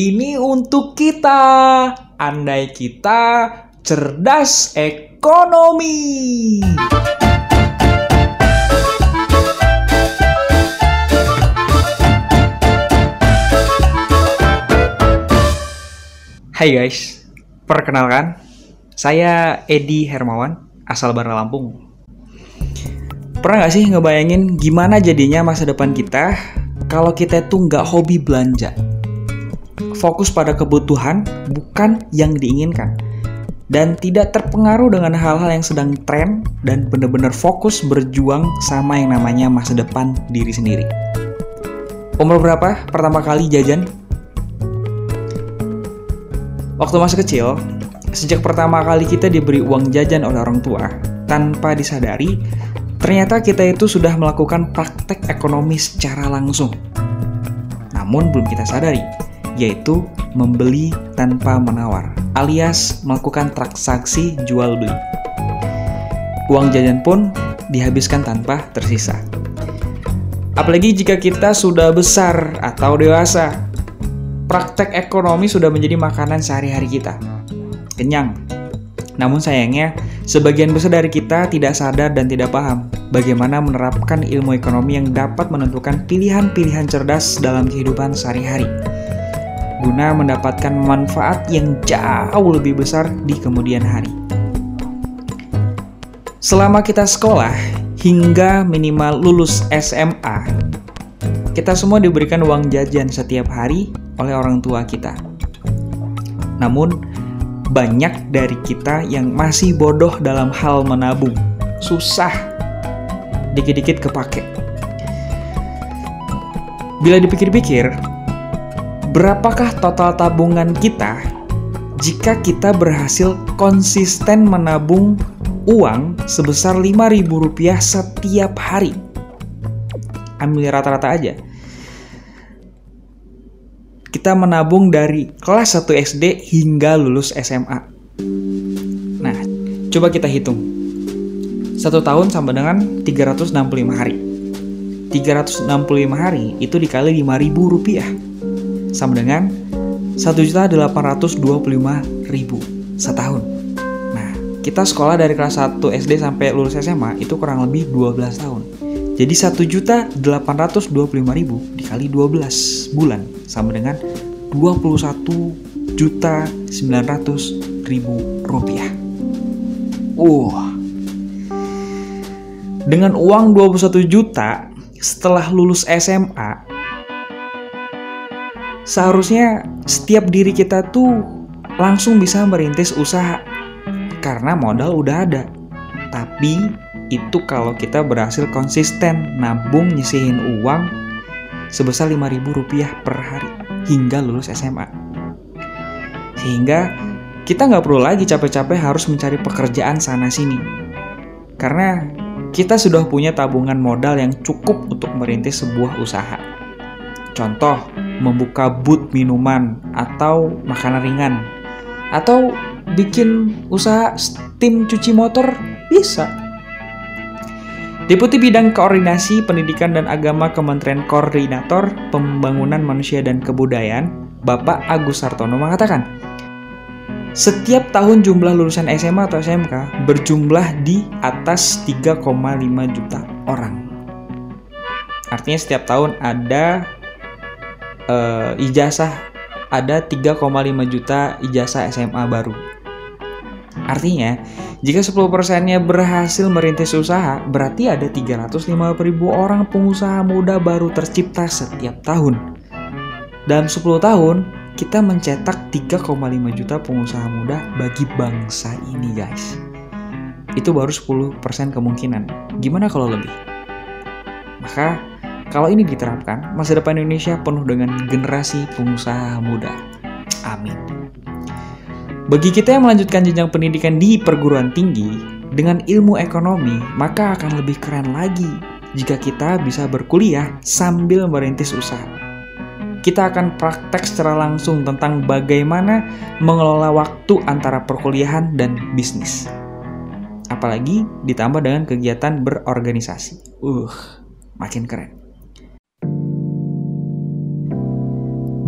Ini untuk kita, andai kita cerdas ekonomi. Hai guys, perkenalkan, saya Edi Hermawan, asal Bandar Lampung. Pernah gak sih ngebayangin gimana jadinya masa depan kita kalau kita tuh nggak hobi belanja? Fokus pada kebutuhan, bukan yang diinginkan. Dan tidak terpengaruh dengan hal-hal yang sedang tren dan benar-benar fokus berjuang sama yang namanya masa depan diri sendiri. Umur berapa pertama kali jajan? Waktu masih kecil, sejak pertama kali kita diberi uang jajan oleh orang tua, tanpa disadari, ternyata kita itu sudah melakukan praktek ekonomi secara langsung. Namun belum kita sadari, yaitu membeli tanpa menawar, alias melakukan transaksi jual beli. Uang jajan pun dihabiskan tanpa tersisa. Apalagi jika kita sudah besar atau dewasa, praktek ekonomi sudah menjadi makanan sehari-hari kita. Kenyang. Namun sayangnya, sebagian besar dari kita tidak sadar dan tidak paham bagaimana menerapkan ilmu ekonomi yang dapat menentukan pilihan-pilihan cerdas dalam kehidupan sehari-hari. Guna mendapatkan manfaat yang jauh lebih besar di kemudian hari. Selama kita sekolah, hingga minimal lulus SMA, kita semua diberikan uang jajan setiap hari oleh orang tua kita. Namun, banyak dari kita yang masih bodoh dalam hal menabung. Susah. Dikit-dikit kepake. Bila dipikir-pikir, berapakah total tabungan kita jika kita berhasil konsisten menabung uang sebesar Rp5.000 setiap hari? Ambil rata-rata aja kita menabung dari kelas 1 SD hingga lulus SMA. Nah, coba kita hitung. Satu tahun sama dengan 365 hari. 365 hari itu dikali 5000 rupiah. Sama dengan 1.825.000 setahun. Nah, kita sekolah dari kelas 1 SD sampai lulus SMA itu kurang lebih 12 tahun. Jadi 1.825.000 dikali 12 bulan sama dengan 21 juta 900 ribu rupiah. Uh. Dengan uang 21 juta setelah lulus SMA, seharusnya setiap diri kita tuh langsung bisa merintis usaha karena modal udah ada. Tapi itu kalau kita berhasil konsisten nabung nyisihin uang sebesar Rp5.000 per hari hingga lulus SMA. Sehingga kita nggak perlu lagi capek-capek harus mencari pekerjaan sana-sini. Karena kita sudah punya tabungan modal yang cukup untuk merintis sebuah usaha. Contoh, membuka booth minuman atau makanan ringan. Atau bikin usaha steam cuci motor bisa Deputi Bidang Koordinasi Pendidikan dan Agama Kementerian Koordinator Pembangunan Manusia dan Kebudayaan, Bapak Agus Sartono mengatakan, setiap tahun jumlah lulusan SMA atau SMK berjumlah di atas 3,5 juta orang. Artinya setiap tahun ada uh, ijazah ada 3,5 juta ijazah SMA baru. Artinya, jika 10%-nya berhasil merintis usaha, berarti ada 350 ribu orang pengusaha muda baru tercipta setiap tahun. Dalam 10 tahun, kita mencetak 3,5 juta pengusaha muda bagi bangsa ini guys. Itu baru 10% kemungkinan. Gimana kalau lebih? Maka, kalau ini diterapkan, masa depan Indonesia penuh dengan generasi pengusaha muda. Amin. Bagi kita yang melanjutkan jenjang pendidikan di perguruan tinggi dengan ilmu ekonomi, maka akan lebih keren lagi jika kita bisa berkuliah sambil merintis usaha. Kita akan praktek secara langsung tentang bagaimana mengelola waktu antara perkuliahan dan bisnis. Apalagi ditambah dengan kegiatan berorganisasi. Uh, makin keren.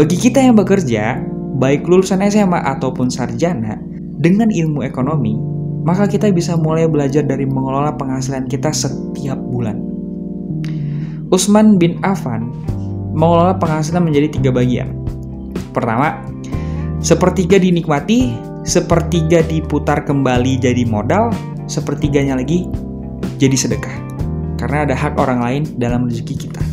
Bagi kita yang bekerja, baik lulusan SMA ataupun sarjana, dengan ilmu ekonomi, maka kita bisa mulai belajar dari mengelola penghasilan kita setiap bulan. Usman bin Affan mengelola penghasilan menjadi tiga bagian. Pertama, sepertiga dinikmati, sepertiga diputar kembali jadi modal, sepertiganya lagi jadi sedekah. Karena ada hak orang lain dalam rezeki kita.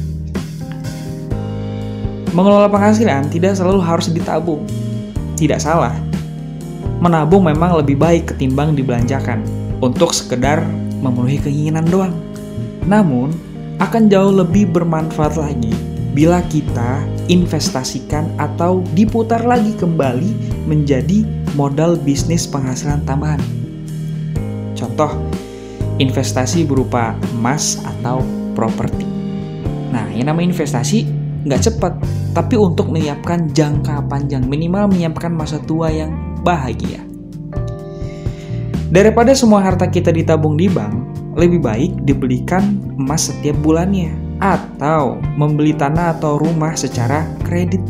Mengelola penghasilan tidak selalu harus ditabung. Tidak salah. Menabung memang lebih baik ketimbang dibelanjakan untuk sekedar memenuhi keinginan doang. Namun, akan jauh lebih bermanfaat lagi bila kita investasikan atau diputar lagi kembali menjadi modal bisnis penghasilan tambahan. Contoh, investasi berupa emas atau properti. Nah, yang namanya investasi nggak cepat, tapi untuk menyiapkan jangka panjang, minimal menyiapkan masa tua yang bahagia. Daripada semua harta kita ditabung di bank, lebih baik dibelikan emas setiap bulannya atau membeli tanah atau rumah secara kredit.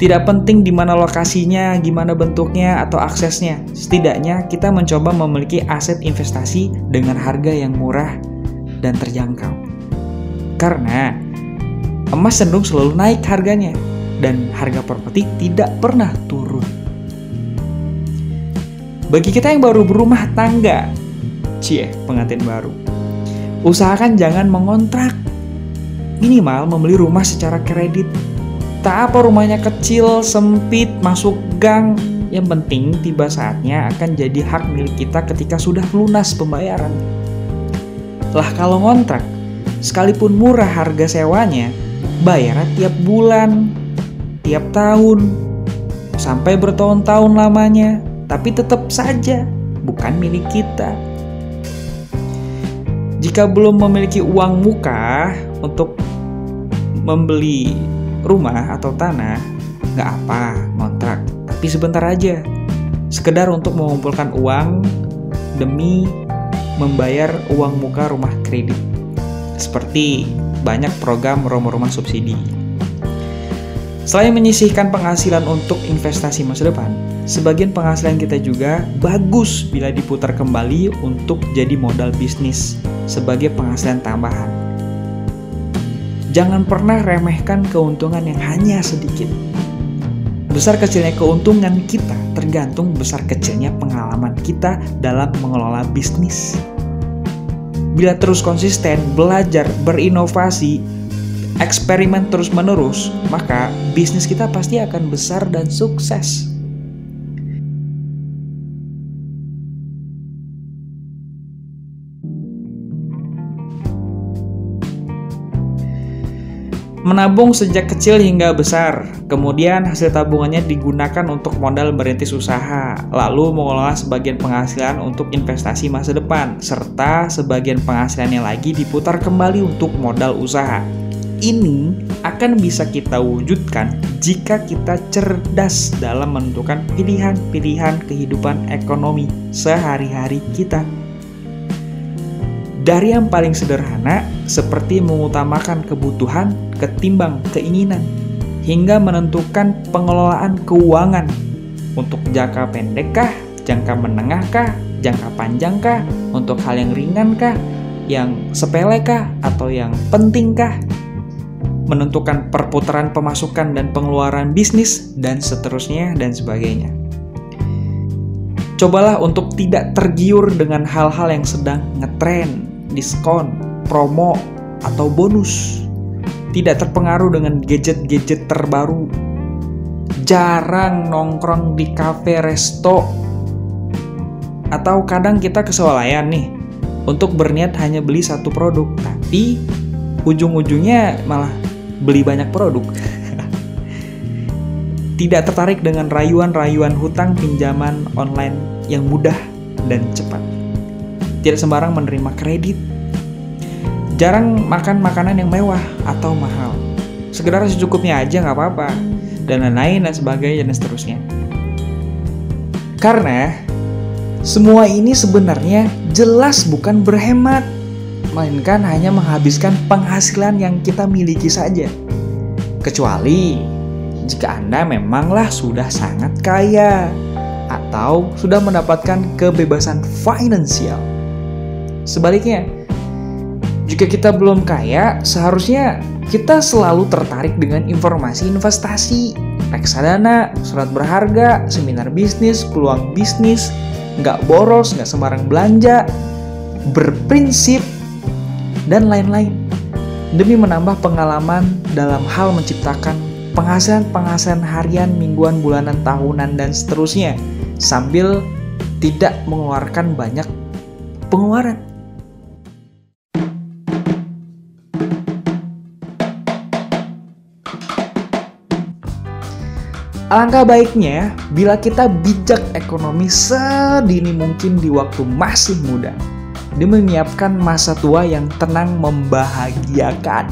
Tidak penting di mana lokasinya, gimana bentuknya, atau aksesnya. Setidaknya kita mencoba memiliki aset investasi dengan harga yang murah dan terjangkau. Karena emas cenderung selalu naik harganya dan harga properti tidak pernah turun. Bagi kita yang baru berumah tangga, cie pengantin baru, usahakan jangan mengontrak. Minimal membeli rumah secara kredit. Tak apa rumahnya kecil, sempit, masuk gang, yang penting tiba saatnya akan jadi hak milik kita ketika sudah lunas pembayaran. Lah kalau ngontrak, sekalipun murah harga sewanya, bayarnya tiap bulan, tiap tahun, sampai bertahun-tahun lamanya, tapi tetap saja bukan milik kita. Jika belum memiliki uang muka untuk membeli rumah atau tanah, nggak apa ngontrak, tapi sebentar aja. Sekedar untuk mengumpulkan uang demi membayar uang muka rumah kredit. Seperti banyak program rumah-rumah subsidi. Selain menyisihkan penghasilan untuk investasi masa depan, sebagian penghasilan kita juga bagus bila diputar kembali untuk jadi modal bisnis sebagai penghasilan tambahan. Jangan pernah remehkan keuntungan yang hanya sedikit. Besar kecilnya keuntungan kita tergantung besar kecilnya pengalaman kita dalam mengelola bisnis. Bila terus konsisten, belajar, berinovasi, eksperimen terus-menerus, maka bisnis kita pasti akan besar dan sukses. Menabung sejak kecil hingga besar, kemudian hasil tabungannya digunakan untuk modal merintis usaha, lalu mengelola sebagian penghasilan untuk investasi masa depan, serta sebagian penghasilannya lagi diputar kembali untuk modal usaha. Ini akan bisa kita wujudkan jika kita cerdas dalam menentukan pilihan-pilihan kehidupan ekonomi sehari-hari kita. Dari yang paling sederhana, seperti mengutamakan kebutuhan ketimbang keinginan, hingga menentukan pengelolaan keuangan untuk jangka pendekkah, jangka menengahkah, jangka panjangkah, untuk hal yang ringankah, yang sepelekah, atau yang pentingkah, menentukan perputaran pemasukan dan pengeluaran bisnis, dan seterusnya, dan sebagainya. Cobalah untuk tidak tergiur dengan hal-hal yang sedang ngetren diskon, promo, atau bonus. Tidak terpengaruh dengan gadget-gadget terbaru. Jarang nongkrong di cafe resto. Atau kadang kita kesualayan nih untuk berniat hanya beli satu produk, tapi ujung-ujungnya malah beli banyak produk. Tidak tertarik dengan rayuan-rayuan hutang pinjaman online yang mudah dan cepat tidak sembarang menerima kredit, jarang makan makanan yang mewah atau mahal. Sekedar secukupnya aja nggak apa-apa, dan lain-lain dan sebagainya dan seterusnya. Karena semua ini sebenarnya jelas bukan berhemat, melainkan hanya menghabiskan penghasilan yang kita miliki saja. Kecuali jika Anda memanglah sudah sangat kaya atau sudah mendapatkan kebebasan finansial. Sebaliknya, jika kita belum kaya, seharusnya kita selalu tertarik dengan informasi investasi, reksadana, surat berharga, seminar bisnis, peluang bisnis, nggak boros, nggak sembarang belanja, berprinsip, dan lain-lain. Demi menambah pengalaman dalam hal menciptakan penghasilan-penghasilan harian, mingguan, bulanan, tahunan, dan seterusnya, sambil tidak mengeluarkan banyak pengeluaran. Alangkah baiknya bila kita bijak ekonomi sedini mungkin di waktu masih muda demi menyiapkan masa tua yang tenang membahagiakan.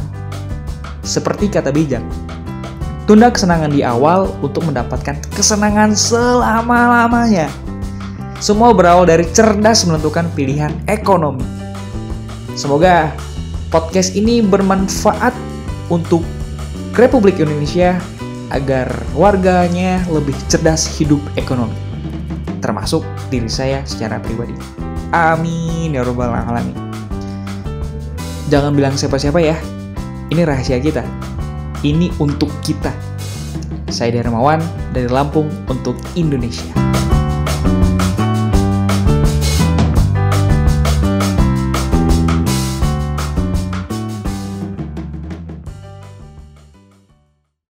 Seperti kata bijak, tunda kesenangan di awal untuk mendapatkan kesenangan selama-lamanya. Semua berawal dari cerdas menentukan pilihan ekonomi. Semoga podcast ini bermanfaat untuk Republik Indonesia agar warganya lebih cerdas hidup ekonomi, termasuk diri saya secara pribadi. Amin ya robbal alamin. Jangan bilang siapa-siapa ya. Ini rahasia kita. Ini untuk kita. Saya Darmawan dari Lampung untuk Indonesia.